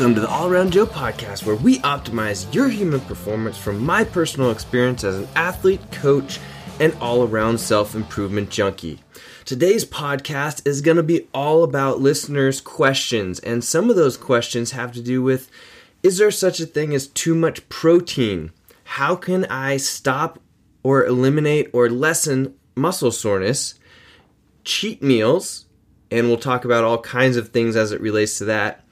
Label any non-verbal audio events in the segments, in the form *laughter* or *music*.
Welcome to the All Around Joe podcast, where we optimize your human performance from my personal experience as an athlete, coach, and all around self improvement junkie. Today's podcast is going to be all about listeners' questions, and some of those questions have to do with Is there such a thing as too much protein? How can I stop or eliminate or lessen muscle soreness? Cheat meals, and we'll talk about all kinds of things as it relates to that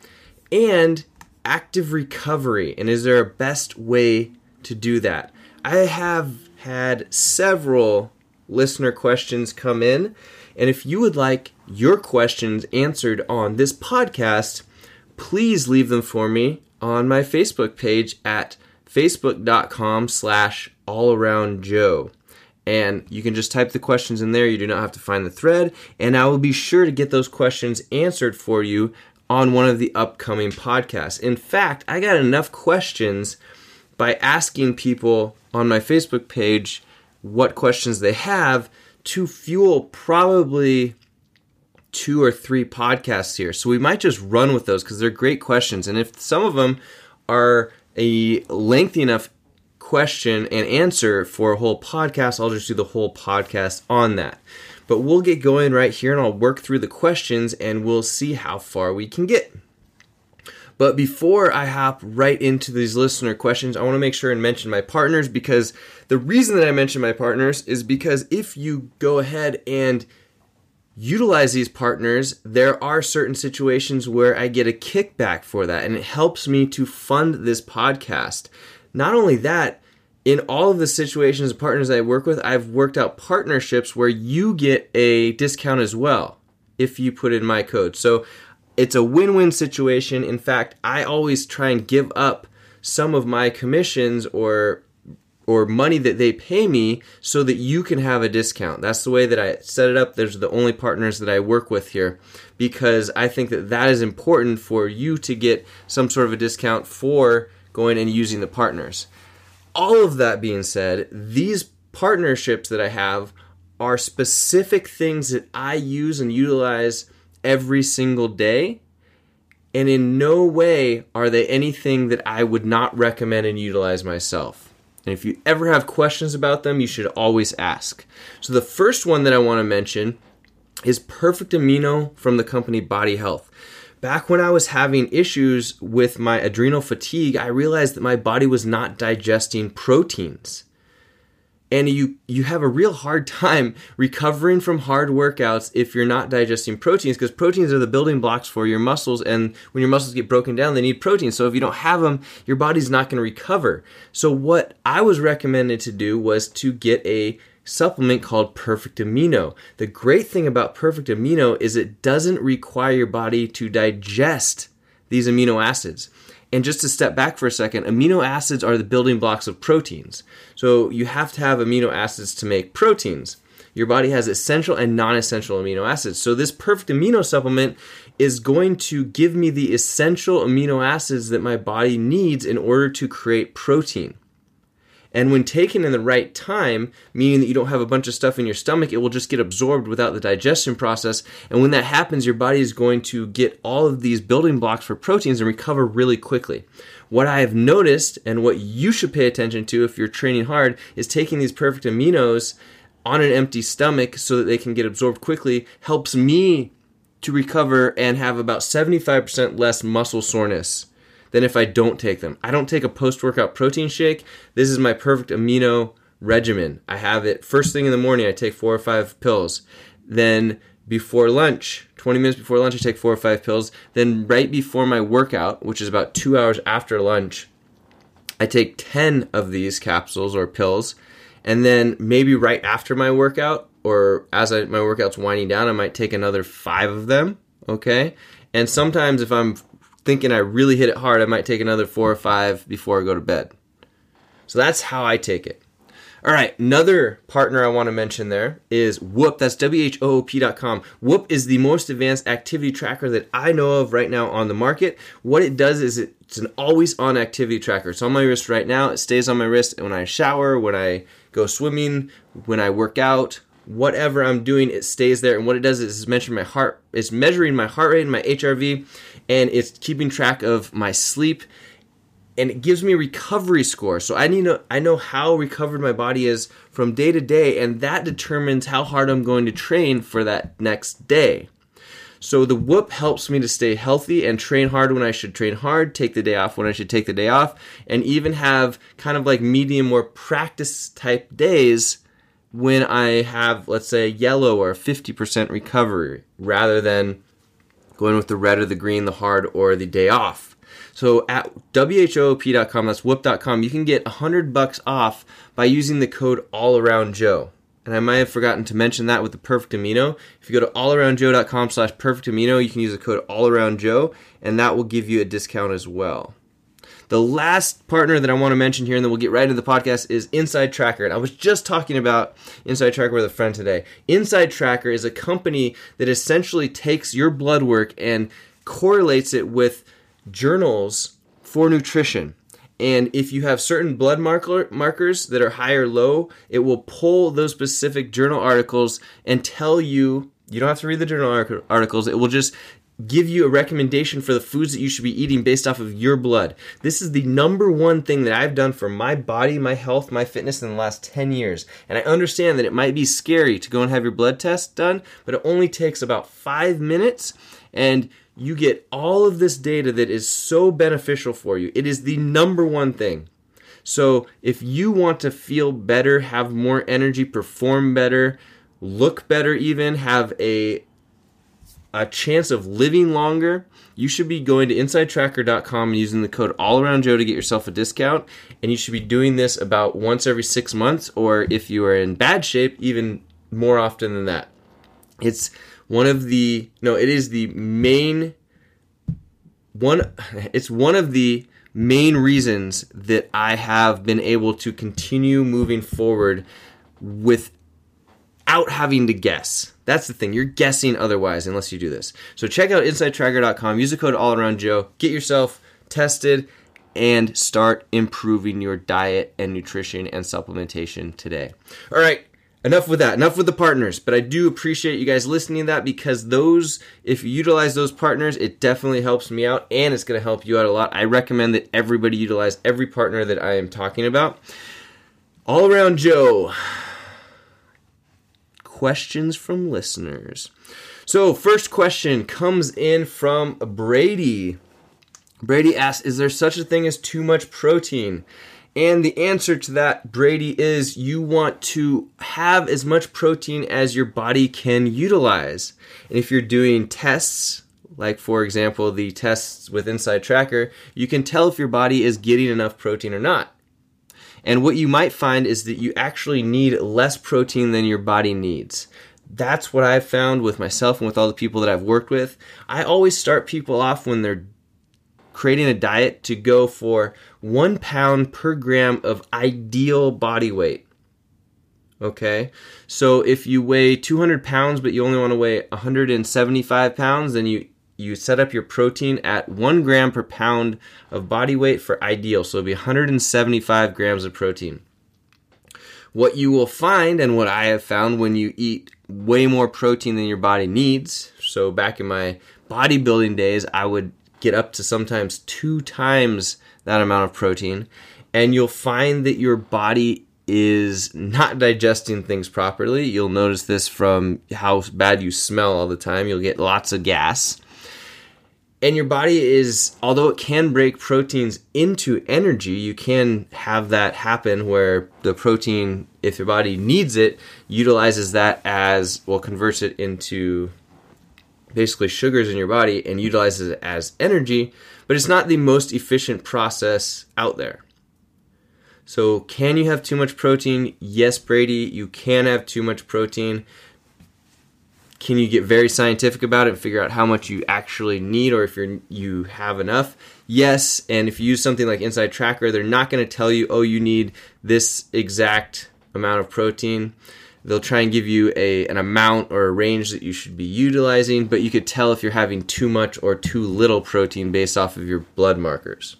and active recovery. And is there a best way to do that? I have had several listener questions come in. And if you would like your questions answered on this podcast, please leave them for me on my Facebook page at facebook.com slash allaroundjoe. And you can just type the questions in there. You do not have to find the thread. And I will be sure to get those questions answered for you on one of the upcoming podcasts. In fact, I got enough questions by asking people on my Facebook page what questions they have to fuel probably two or three podcasts here. So we might just run with those because they're great questions. And if some of them are a lengthy enough question and answer for a whole podcast, I'll just do the whole podcast on that. But we'll get going right here and I'll work through the questions and we'll see how far we can get. But before I hop right into these listener questions, I want to make sure and mention my partners because the reason that I mention my partners is because if you go ahead and utilize these partners, there are certain situations where I get a kickback for that and it helps me to fund this podcast. Not only that, in all of the situations and partners I work with, I've worked out partnerships where you get a discount as well if you put in my code. So it's a win win situation. In fact, I always try and give up some of my commissions or or money that they pay me so that you can have a discount. That's the way that I set it up. There's the only partners that I work with here because I think that that is important for you to get some sort of a discount for going and using the partners all of that being said, these partnerships that I have are specific things that I use and utilize every single day. And in no way are they anything that I would not recommend and utilize myself. And if you ever have questions about them, you should always ask. So the first one that I want to mention is Perfect Amino from the company Body Health back when I was having issues with my adrenal fatigue, I realized that my body was not digesting proteins. And you you have a real hard time recovering from hard workouts if you're not digesting proteins because proteins are the building blocks for your muscles and when your muscles get broken down they need protein. So if you don't have them, your body's not going to recover. So what I was recommended to do was to get a supplement called Perfect Amino. The great thing about Perfect Amino is it doesn't require your body to digest these amino acids. And just to step back for a second, amino acids are the building blocks of proteins. So you have to have amino acids to make proteins. Your body has essential and non essential amino acids. So this perfect amino supplement is going to give me the essential amino acids that my body needs in order to create protein. And when taken in the right time, meaning that you don't have a bunch of stuff in your stomach, it will just get absorbed without the digestion process. And when that happens, your body is going to get all of these building blocks for proteins and recover really quickly. What I have noticed and what you should pay attention to if you're training hard is taking these perfect aminos on an empty stomach so that they can get absorbed quickly helps me to recover and have about 75% less muscle soreness than if I don't take them. I don't take a post workout protein shake. This is my perfect amino regimen. I have it first thing in the morning, I take four or five pills. Then before lunch, 20 minutes before lunch, I take four or five pills. Then right before my workout, which is about two hours after lunch, I take 10 of these capsules or pills. And then maybe right after my workout, or as I, my workout's winding down, I might take another five of them. Okay. And sometimes if I'm thinking I really hit it hard, I might take another four or five before I go to bed. So that's how I take it. All right, another partner I want to mention there is Whoop. That's W-H-O-O-P.com. Whoop is the most advanced activity tracker that I know of right now on the market. What it does is it's an always on activity tracker. It's on my wrist right now. It stays on my wrist when I shower, when I go swimming, when I work out, whatever I'm doing, it stays there. And what it does is it's measuring my heart, it's measuring my heart rate and my HRV, and it's keeping track of my sleep. And it gives me recovery score. So I need to I know how recovered my body is from day to day, and that determines how hard I'm going to train for that next day. So the whoop helps me to stay healthy and train hard when I should train hard, take the day off when I should take the day off, and even have kind of like medium or practice type days when I have, let's say, yellow or 50% recovery rather than going with the red or the green, the hard, or the day off. So at whoop.com, that's whoop.com, you can get 100 bucks off by using the code all around Joe and I might have forgotten to mention that with the perfect amino. If you go to allaroundjoe.com slash perfect amino, you can use the code all around Joe, and that will give you a discount as well. The last partner that I want to mention here, and then we'll get right into the podcast, is Inside Tracker. And I was just talking about Inside Tracker with a friend today. Inside Tracker is a company that essentially takes your blood work and correlates it with journals for nutrition. And if you have certain blood marker, markers that are high or low, it will pull those specific journal articles and tell you. You don't have to read the journal articles. It will just give you a recommendation for the foods that you should be eating based off of your blood. This is the number one thing that I've done for my body, my health, my fitness in the last 10 years. And I understand that it might be scary to go and have your blood test done, but it only takes about five minutes and you get all of this data that is so beneficial for you. It is the number one thing. So, if you want to feel better, have more energy, perform better, look better, even have a a chance of living longer, you should be going to insidetracker.com and using the code allaroundjoe to get yourself a discount. And you should be doing this about once every six months, or if you are in bad shape, even more often than that. It's one of the no, it is the main one it's one of the main reasons that I have been able to continue moving forward without having to guess. That's the thing. You're guessing otherwise unless you do this. So check out insidetracker.com, use the code allaroundjoe, get yourself tested and start improving your diet and nutrition and supplementation today. All right, enough with that. Enough with the partners. But i do appreciate you guys listening to that because those if you utilize those partners it definitely helps me out and it's going to help you out a lot. I recommend that everybody utilize every partner that i am talking about. All around joe questions from listeners so first question comes in from brady brady asks is there such a thing as too much protein and the answer to that, Brady, is you want to have as much protein as your body can utilize. And if you're doing tests, like for example, the tests with Inside Tracker, you can tell if your body is getting enough protein or not. And what you might find is that you actually need less protein than your body needs. That's what I've found with myself and with all the people that I've worked with. I always start people off when they're creating a diet to go for one pound per gram of ideal body weight. Okay, so if you weigh 200 pounds but you only want to weigh 175 pounds, then you you set up your protein at one gram per pound of body weight for ideal. So it'll be 175 grams of protein. What you will find, and what I have found when you eat way more protein than your body needs. So back in my bodybuilding days, I would get up to sometimes two times that amount of protein, and you'll find that your body is not digesting things properly. You'll notice this from how bad you smell all the time. You'll get lots of gas. And your body is, although it can break proteins into energy, you can have that happen where the protein, if your body needs it, utilizes that as, well, converts it into basically sugars in your body and utilizes it as energy, but it's not the most efficient process out there. So, can you have too much protein? Yes, Brady, you can have too much protein. Can you get very scientific about it and figure out how much you actually need or if you're you have enough? Yes, and if you use something like Inside Tracker, they're not going to tell you, "Oh, you need this exact amount of protein." They'll try and give you a an amount or a range that you should be utilizing, but you could tell if you're having too much or too little protein based off of your blood markers.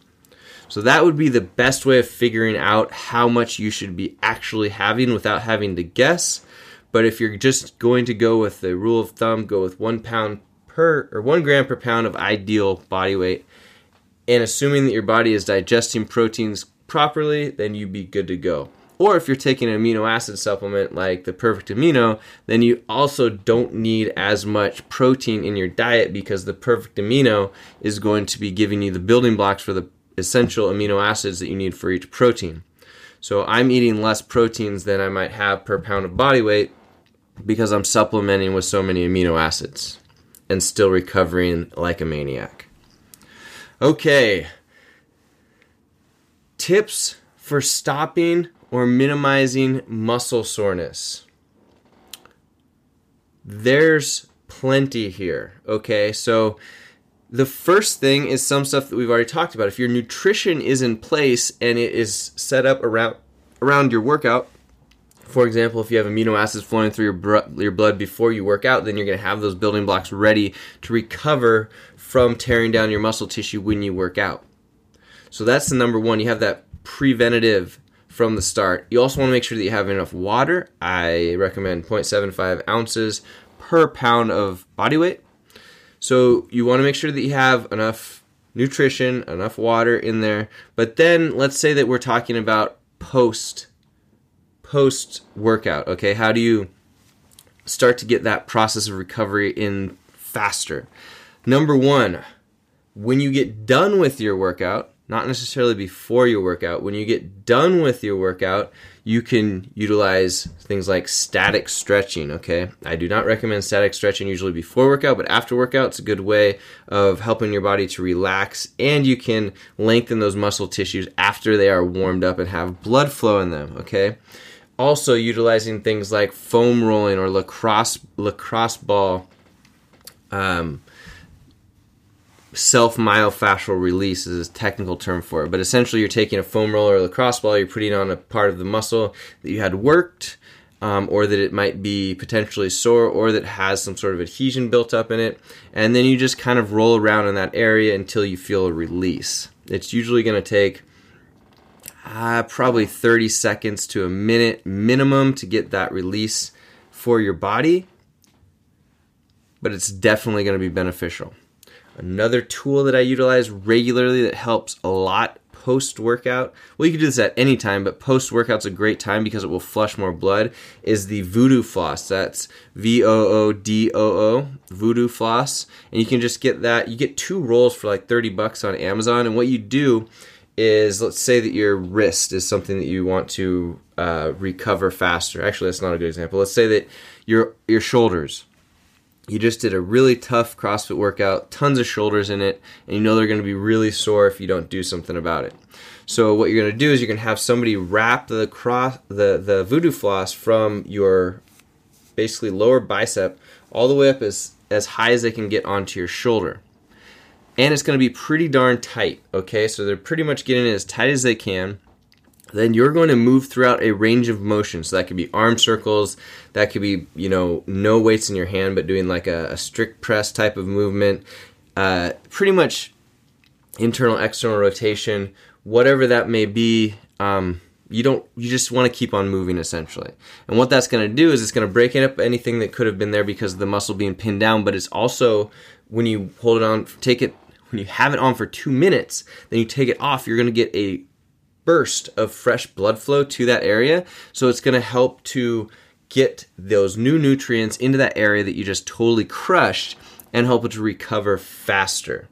So that would be the best way of figuring out how much you should be actually having without having to guess. But if you're just going to go with the rule of thumb, go with one pound per or one gram per pound of ideal body weight, and assuming that your body is digesting proteins properly, then you'd be good to go. Or if you're taking an amino acid supplement like the Perfect Amino, then you also don't need as much protein in your diet because the Perfect Amino is going to be giving you the building blocks for the essential amino acids that you need for each protein. So I'm eating less proteins than I might have per pound of body weight because I'm supplementing with so many amino acids and still recovering like a maniac. Okay. Tips for stopping or minimizing muscle soreness. There's plenty here. Okay, so the first thing is some stuff that we've already talked about. If your nutrition is in place and it is set up around around your workout, for example, if you have amino acids flowing through your, br- your blood before you work out, then you're going to have those building blocks ready to recover from tearing down your muscle tissue when you work out. So that's the number one. You have that preventative from the start. You also want to make sure that you have enough water. I recommend 0.75 ounces per pound of body weight. So you want to make sure that you have enough nutrition, enough water in there. But then let's say that we're talking about post post workout, okay? How do you start to get that process of recovery in faster? Number 1, when you get done with your workout, not necessarily before your workout. When you get done with your workout, you can utilize things like static stretching, okay? I do not recommend static stretching usually before workout, but after workout, it's a good way of helping your body to relax and you can lengthen those muscle tissues after they are warmed up and have blood flow in them, okay? Also, utilizing things like foam rolling or lacrosse lacrosse ball um, self myofascial release is a technical term for it. But essentially, you're taking a foam roller or lacrosse ball, you're putting on a part of the muscle that you had worked, um, or that it might be potentially sore, or that has some sort of adhesion built up in it, and then you just kind of roll around in that area until you feel a release. It's usually going to take uh, probably 30 seconds to a minute minimum to get that release for your body, but it's definitely going to be beneficial. Another tool that I utilize regularly that helps a lot post workout. Well, you can do this at any time, but post workout's a great time because it will flush more blood. Is the Voodoo Floss? That's V O O D O O Voodoo Floss, and you can just get that. You get two rolls for like thirty bucks on Amazon, and what you do is let's say that your wrist is something that you want to uh, recover faster. Actually, that's not a good example. Let's say that your your shoulders you just did a really tough CrossFit workout, tons of shoulders in it, and you know they're going to be really sore if you don't do something about it. So what you're going to do is you're going to have somebody wrap the cross the the voodoo floss from your basically lower bicep all the way up as as high as they can get onto your shoulder. And it's going to be pretty darn tight, okay? So they're pretty much getting it as tight as they can then you're going to move throughout a range of motion. So that could be arm circles, that could be, you know, no weights in your hand, but doing like a, a strict press type of movement. Uh, pretty much internal, external rotation, whatever that may be. Um, you don't you just want to keep on moving essentially and what that's going to do is it's going to break up anything that could have been there because of the muscle being pinned down but it's also when you hold it on take it when you have it on for two minutes then you take it off you're to get a burst of fresh blood flow to that area. So it's to help to get those new nutrients into that area that you just totally crushed and help it to recover faster.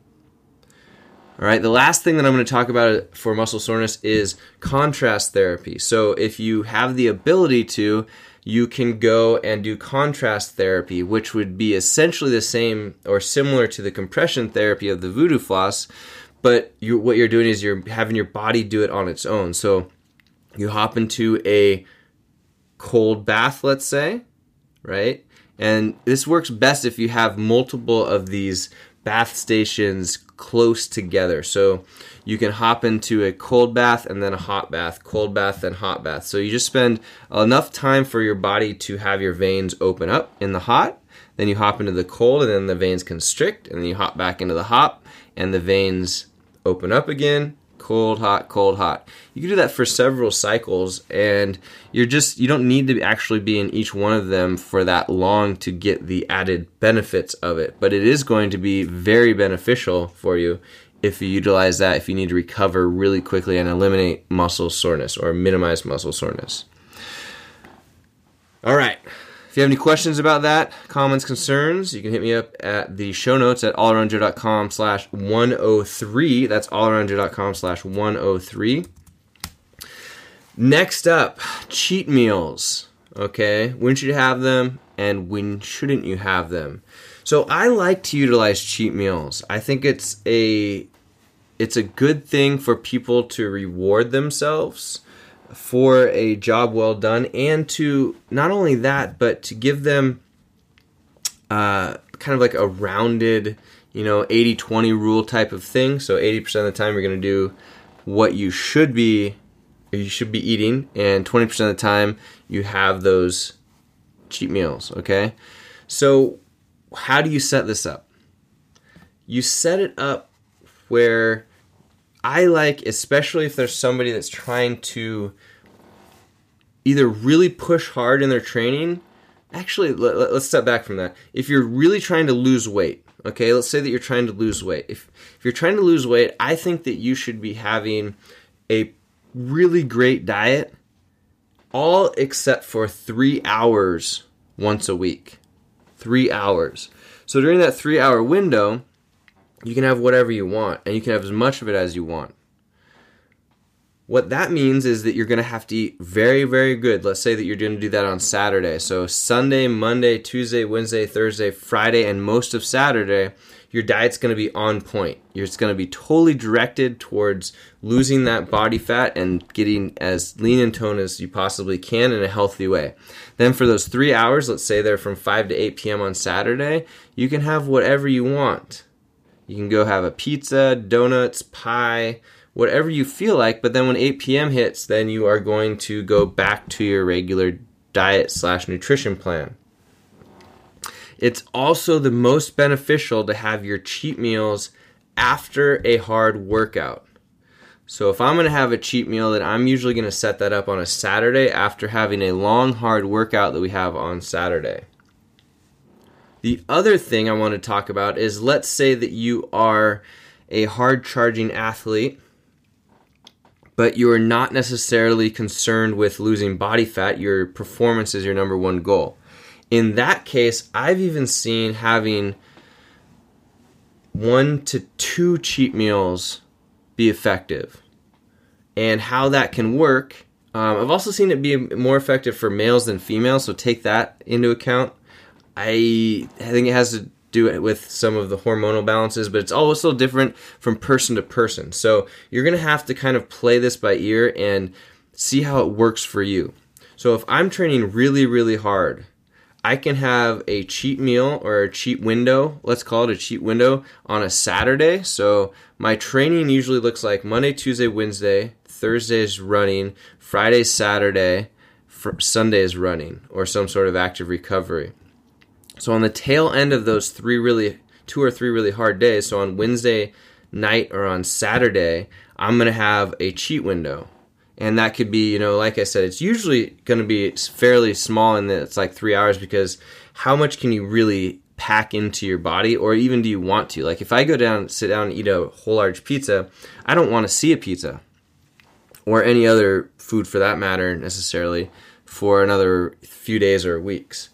All right, the last thing that I'm going to talk about for muscle soreness is contrast therapy. So, if you have the ability to, you can go and do contrast therapy, which would be essentially the same or similar to the compression therapy of the voodoo floss, but you, what you're doing is you're having your body do it on its own. So you hop into a cold bath, let's say, right? And this works best if you have multiple of these bath stations close together. So you can hop into a cold bath and then a hot bath, cold bath and hot bath. So you just spend enough time for your body to have your veins open up in the hot. Then you hop into the cold and then the veins constrict and then you hop back into the hot and the veins open up again, cold, hot, cold, hot. You can do that for several cycles, and you're just you don't need to actually be in each one of them for that long to get the added benefits of it. But it is going to be very beneficial for you if you utilize that if you need to recover really quickly and eliminate muscle soreness or minimize muscle soreness. All right. If you have any questions about that, comments, concerns, you can hit me up at the show notes at allaroundjoe.com slash 103. That's allaroundjoe.com slash 103. Next up, cheat meals. Okay, when should you have them and when shouldn't you have them? So I like to utilize cheat meals. I think it's a it's a good thing for people to reward themselves for a job well done and to not only that but to give them uh, kind of like a rounded you know 80-20 rule type of thing so 80% of the time you're going to do what you should be you should be eating and 20% of the time you have those cheat meals okay so how do you set this up? You set it up where I like, especially if there's somebody that's trying to either really push hard in their training. Actually, let, us step back from that. If you're really trying to lose weight, okay, let's say that you're trying to lose weight. If if you're trying to lose weight, I think that you should be having a really great diet, all except for three hours once a week three hours. So during that three hour window, you can have whatever you want and you can have as much of it as you want. What that means is that you're going to have to eat very, very good. Let's say that you're going to do that on Saturday. So, Sunday, Monday, Tuesday, Wednesday, Thursday, Friday, and most of Saturday, your diet's going to be on point. It's going to be totally directed towards losing that body fat and getting as lean and toned as you possibly can in a healthy way. Then for those three hours, let's say they're from 5 to 8 p.m. on Saturday, you can have whatever you want. You can go have a pizza, donuts, pie, whatever you feel like. But then when 8 p.m. hits, then you are going to go back to your regular diet slash nutrition plan. It's also the most beneficial to have your cheat meals after a hard workout. So if I'm going to have a cheat meal, then I'm usually going to set that up on a Saturday after having a long, hard workout that we have on Saturday. The other thing I want to talk about is let's say that you are a hard charging athlete, but you are not necessarily concerned with losing body fat. Your performance is your number one goal in that case, I've even seen having one to two cheat meals be effective. And how that can work, um, I've also seen it be more effective for males than females, so take that into account. I, I think it has to do with some of the hormonal balances, but it's also different from person to person. So you're going to have to kind of play this by ear and see how it works for you. So if I'm training really, really hard, I can have a cheat meal or a cheat window, let's call it a cheat window, on a Saturday. So my training usually looks like Monday, Tuesday, Wednesday, Thursday is running, Friday, Saturday, Sunday is running, or some sort of active recovery. So on the tail end of those three really, two or three really hard days, so on Wednesday night or on Saturday, I'm going to have a cheat window and that could be you know like i said it's usually going to be fairly small and it's like three hours because how much can you really pack into your body or even do you want to? Like if i go down sit down and eat a whole large pizza i don't want to see a pizza or any other food for that matter necessarily for another few days or weeks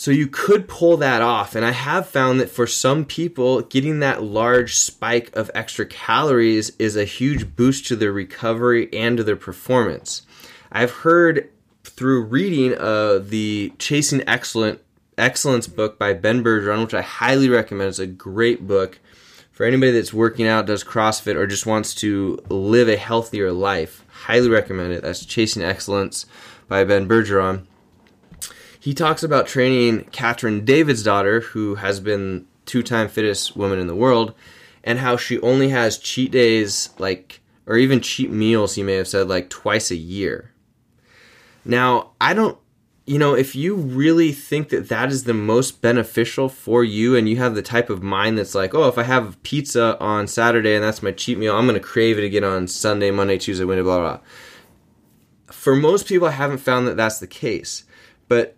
so you could pull that off. And I have found that for some people, getting that large spike of extra calories is a huge boost to their recovery and to their performance. I've heard through reading uh, the Chasing Excellent Excellence book by Ben Bergeron, which I highly recommend. It's a great book for anybody that's working out, does CrossFit, or just wants to live a healthier life. Highly recommend it. That's Chasing Excellence by Ben Bergeron he talks about training Katrin Davidsdottir, who has been two-time fittest woman in the world, and how she only has cheat days, like or even cheat meals. He may have said like twice a year. Now, I don't. you know, if you really think that that is the most beneficial for you and you have the type of mind that's like, oh, if I have pizza on Saturday and that's my cheat meal, I'm going to crave it again on Sunday, Monday, Tuesday, Wednesday, blah, blah. For most people, I haven't found that that's the case. But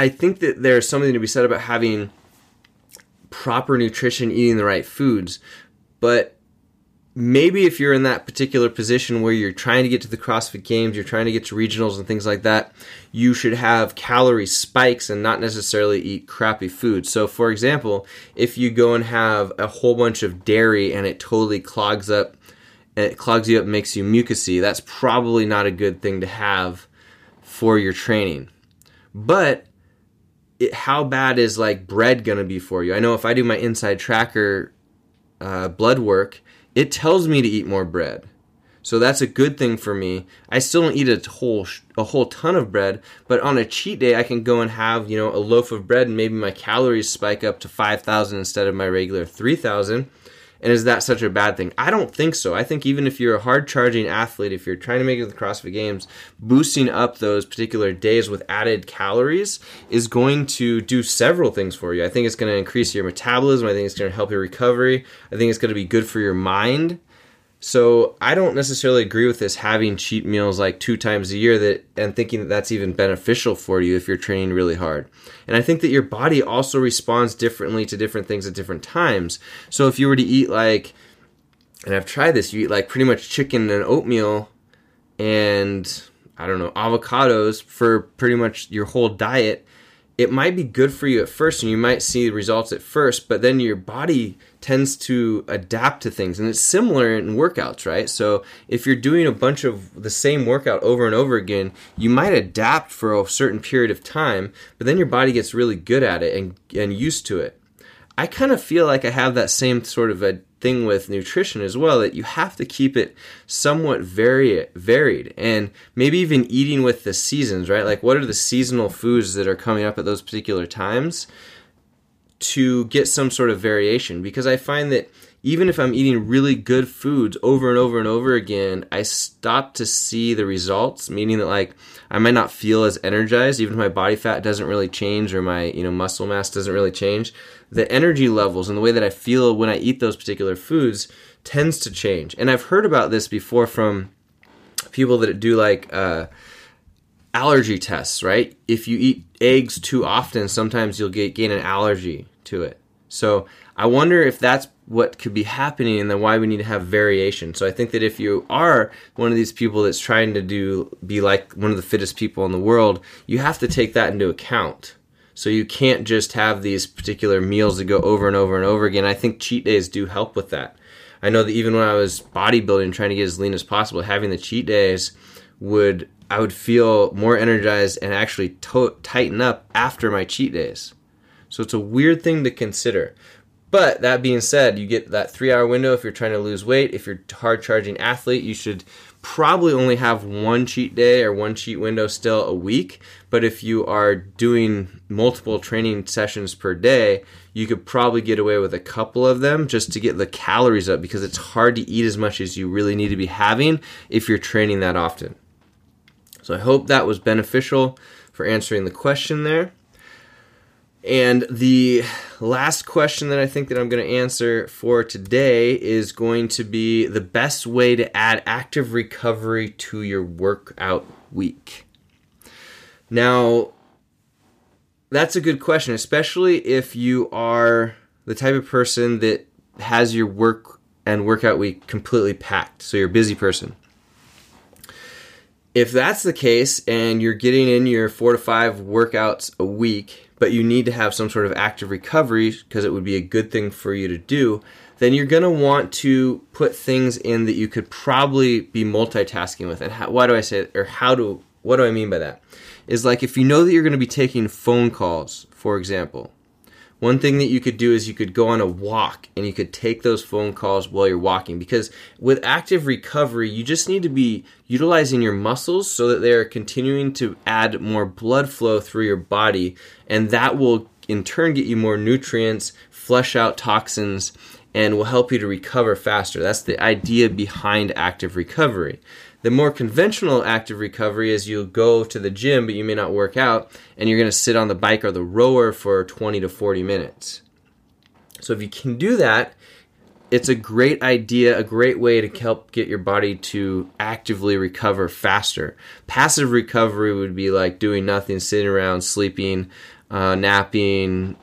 I think that there's something to be said about having proper nutrition, eating the right foods. But maybe if you're in that particular position where you're trying to get to the CrossFit Games, you're trying to get to regionals and things like that, you should have calorie spikes and not necessarily eat crappy food. So, for example, if you go and have a whole bunch of dairy and it totally clogs up, it clogs you up, makes you mucousy, that's probably not a good thing to have for your training. But it, how bad is like bread gonna be for you? I know if I do my inside tracker uh, blood work it tells me to eat more bread. So that's a good thing for me. I still don't eat a whole a whole ton of bread, but on a cheat day I can go and have, you know, a loaf of bread and maybe my calories spike up to 5000 instead of my regular 3000 and is that such a bad thing? I don't think so. I think even if you're a hard charging athlete, if you're trying to make it to the CrossFit Games, boosting up those particular days with added calories is going to do several things for you. I think it's going to increase your metabolism. I think it's going to help your recovery. I think it's going to be good for your mind. So I don't necessarily agree with this having cheat meals like two times a year that and thinking that that's even beneficial for you if you're training really hard. And I think that your body also responds differently to different things at different times. So if you were to eat like and I've tried this, you eat like pretty much chicken and oatmeal and I don't know, avocados for pretty much your whole diet, it might be good for you at first and you might see results at first, but then your body tends to adapt to things. And it's similar in workouts, right? So if you're doing a bunch of the same workout over and over again, you might adapt for a certain period of time, but then your body gets really good at it and, and used to it. I kind of feel like I have that same sort of a thing with nutrition as well that you have to keep it somewhat very varied and maybe even eating with the seasons, right? Like what are the seasonal foods that are coming up at those particular times? To get some sort of variation because I find that even if I'm eating really good foods over and over and over again, I stop to see the results, meaning that like I might not feel as energized, even if my body fat doesn't really change or my, you know, muscle mass doesn't really change. The energy levels and the way that I feel when I eat those particular foods tends to change. And I've heard about this before from people that do like uh, allergy tests, right? If you eat eggs too often, sometimes you'll get gain an allergy to it. So I wonder if that's what could be happening and then why we need to have variation. So I think that if you are one of these people that's trying to do be like one of the fittest people in the world, you have to take that into account. So you can't just have these particular meals that go over and over and over again. I think cheat days do help with that. I know that even when I was bodybuilding, trying to get as lean as possible, having the cheat days would I would feel more energized and actually to- tighten up after my cheat days. So it's a weird thing to consider. But that being said, you get that three hour window if you're trying to lose weight. If you're a hard charging athlete, you should probably only have one cheat day or one cheat window still a week. But if you are doing multiple training sessions per day, you could probably get away with a couple of them just to get the calories up because it's hard to eat as much as you really need to be having if you're training that often. So I hope that was beneficial for answering the question there. And the last question that I think that I'm going to answer for today is going to be the best way to add active recovery to your workout week. Now, that's a good question, especially if you are the type of person that has your work and workout week completely packed. So you're a busy person. If that's the case and you're getting in your four to five workouts a week, but you need to have some sort of active recovery because it would be a good thing for you to do, then you're going to want to put things in that you could probably be multitasking with. And how, why do I say? Or how do, what do I mean by that? Is like if you know that you're going to be taking phone calls, for example, one thing that you could do is you could go on a walk and you could take those phone calls while you're walking because with active recovery, you just need to be utilizing your muscles so that they're continuing to add more blood flow through your body and that will in turn get you more nutrients, flush out toxins and will help you to recover faster. That's the idea behind active recovery. The more conventional active recovery is you'll go to the gym, but you may not work out, and you're going to sit on the bike or the rower for 20 to 40 minutes. So if you can do that, it's a great idea, a great way to help get your body to actively recover faster. Passive recovery would be like doing nothing, sitting around, sleeping, uh, napping,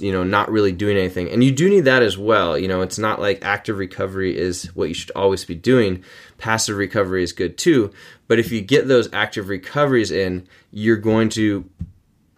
you know, not really doing anything. And you do need that as well. You know, it's not like active recovery is what you should always be doing. Passive recovery is good too. But if you get those active recoveries in, you're going to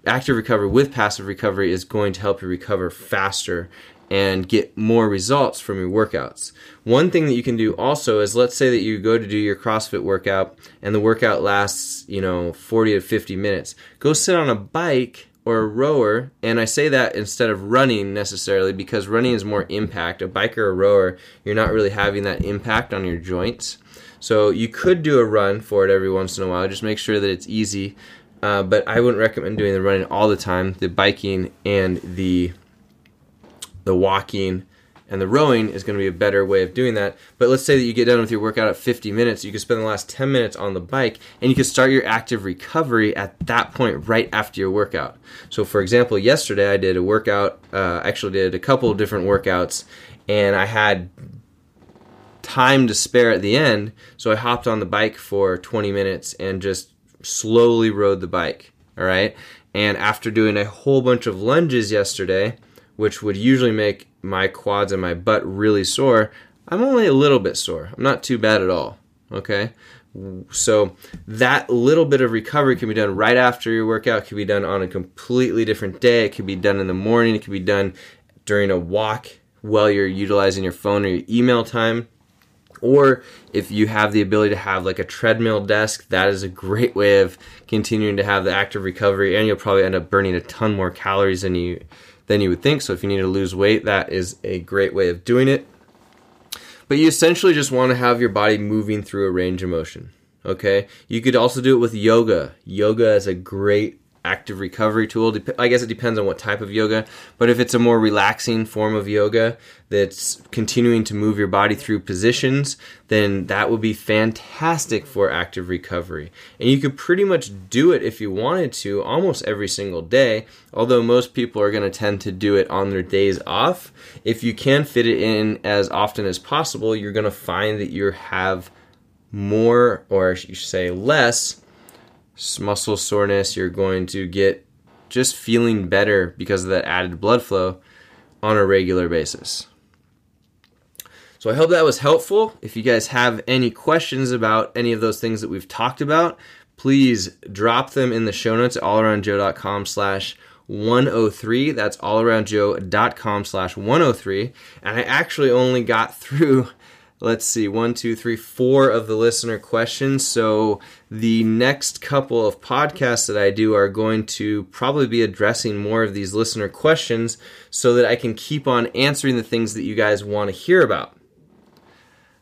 active recovery with passive recovery is going to help you recover faster and get more results from your workouts. One thing that you can do also is let's say that you go to do your CrossFit workout and the workout lasts, you know, 40 to 50 minutes. Go sit on a bike or a rower, and I say that instead of running necessarily because running is more impact. A biker or a rower, you're not really having that impact on your joints. So you could do a run for it every once in a while. Just make sure that it's easy. Uh, but I wouldn't recommend doing the running all the time. The biking and the the walking and the rowing is going to be a better way of doing that. But let's say that you get done with your workout at 50 minutes, you can spend the last 10 minutes on the bike and you can start your active recovery at that point right after your workout. So, for example, yesterday I did a workout, uh, actually did a couple of different workouts, and I had time to spare at the end. So I hopped on the bike for 20 minutes and just slowly rode the bike. All right. And after doing a whole bunch of lunges yesterday, which would usually make my quads and my butt really sore, I'm only a little bit sore. I'm not too bad at all. Okay? So that little bit of recovery can be done right after your workout, it can be done on a completely different day, it can be done in the morning, it can be done during a walk while you're utilizing your phone or your email time. Or if you have the ability to have like a treadmill desk, that is a great way of continuing to have the active recovery, and you'll probably end up burning a ton more calories than you than you would think. So if you need to lose weight, that is a great way of doing it. But you essentially just want to have your body moving through a range of motion. Okay? You could also do it with yoga. Yoga is a great active recovery tool. I guess it depends on what type of yoga, but if it's a more relaxing form of yoga that's continuing to move your body through positions, then that would be fantastic for active recovery. And you could pretty much do it if you wanted to almost every single day, although most people are going to tend to do it on their days off. If you can fit it in as often as possible, you're going to find that you have more, or you should say less, muscle soreness, you're going to get just feeling better because of that added blood flow on a regular basis. So I hope that was helpful. If you guys have any questions about any of those things that we've talked about, please drop them in the show notes at allaroundjoe.com slash 103. That's allaroundjoe.com slash 103. And I actually only got *laughs* through let's see, one, two, three, four of the listener questions. So the next couple of podcasts that I do are going to probably be addressing more of these listener questions so that I can keep on answering the things that you guys want to hear about.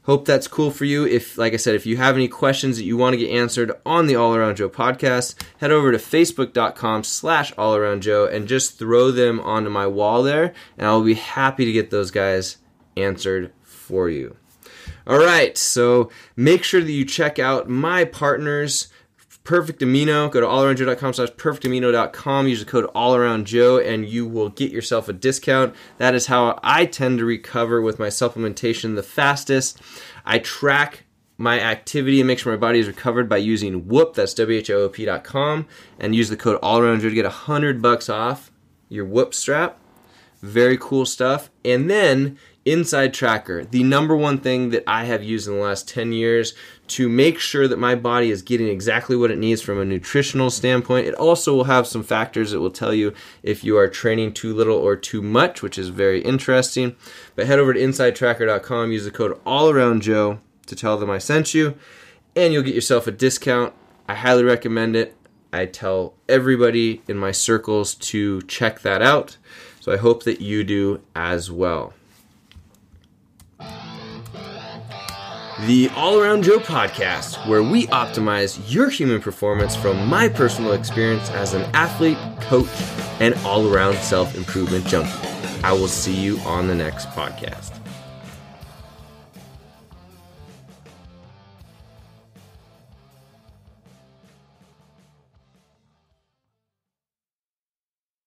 Hope that's cool for you. If, like I said, if you have any questions that you want to get answered on the All Around Joe podcast, head over to facebook.com slash all around Joe and just throw them onto my wall there, and I'll be happy to get those guys answered for you. All right, so make sure that you check out my partners. Perfect Amino. Go to allaroundjoe.com slash perfectamino.com. Use the code allaroundjoe and you will get yourself a discount. That is how I tend to recover with my supplementation the fastest. I track my activity and make sure my body is recovered by using Whoop, that's W-H-O-O-P.com, and use the code allaroundjoe to get a hundred bucks off your Whoop strap. Very cool stuff. And then Inside Tracker, the number one thing that I have used in the last 10 years to make sure that my body is getting exactly what it needs from a nutritional standpoint. It also will have some factors that will tell you if you are training too little or too much, which is very interesting. But head over to insidetracker.com, use the code allaroundjoe to tell them I sent you, and you'll get yourself a discount. I highly recommend it. I tell everybody in my circles to check that out. So I hope that you do as well. The All Around Joe podcast, where we optimize your human performance from my personal experience as an athlete, coach, and all around self improvement junkie. I will see you on the next podcast.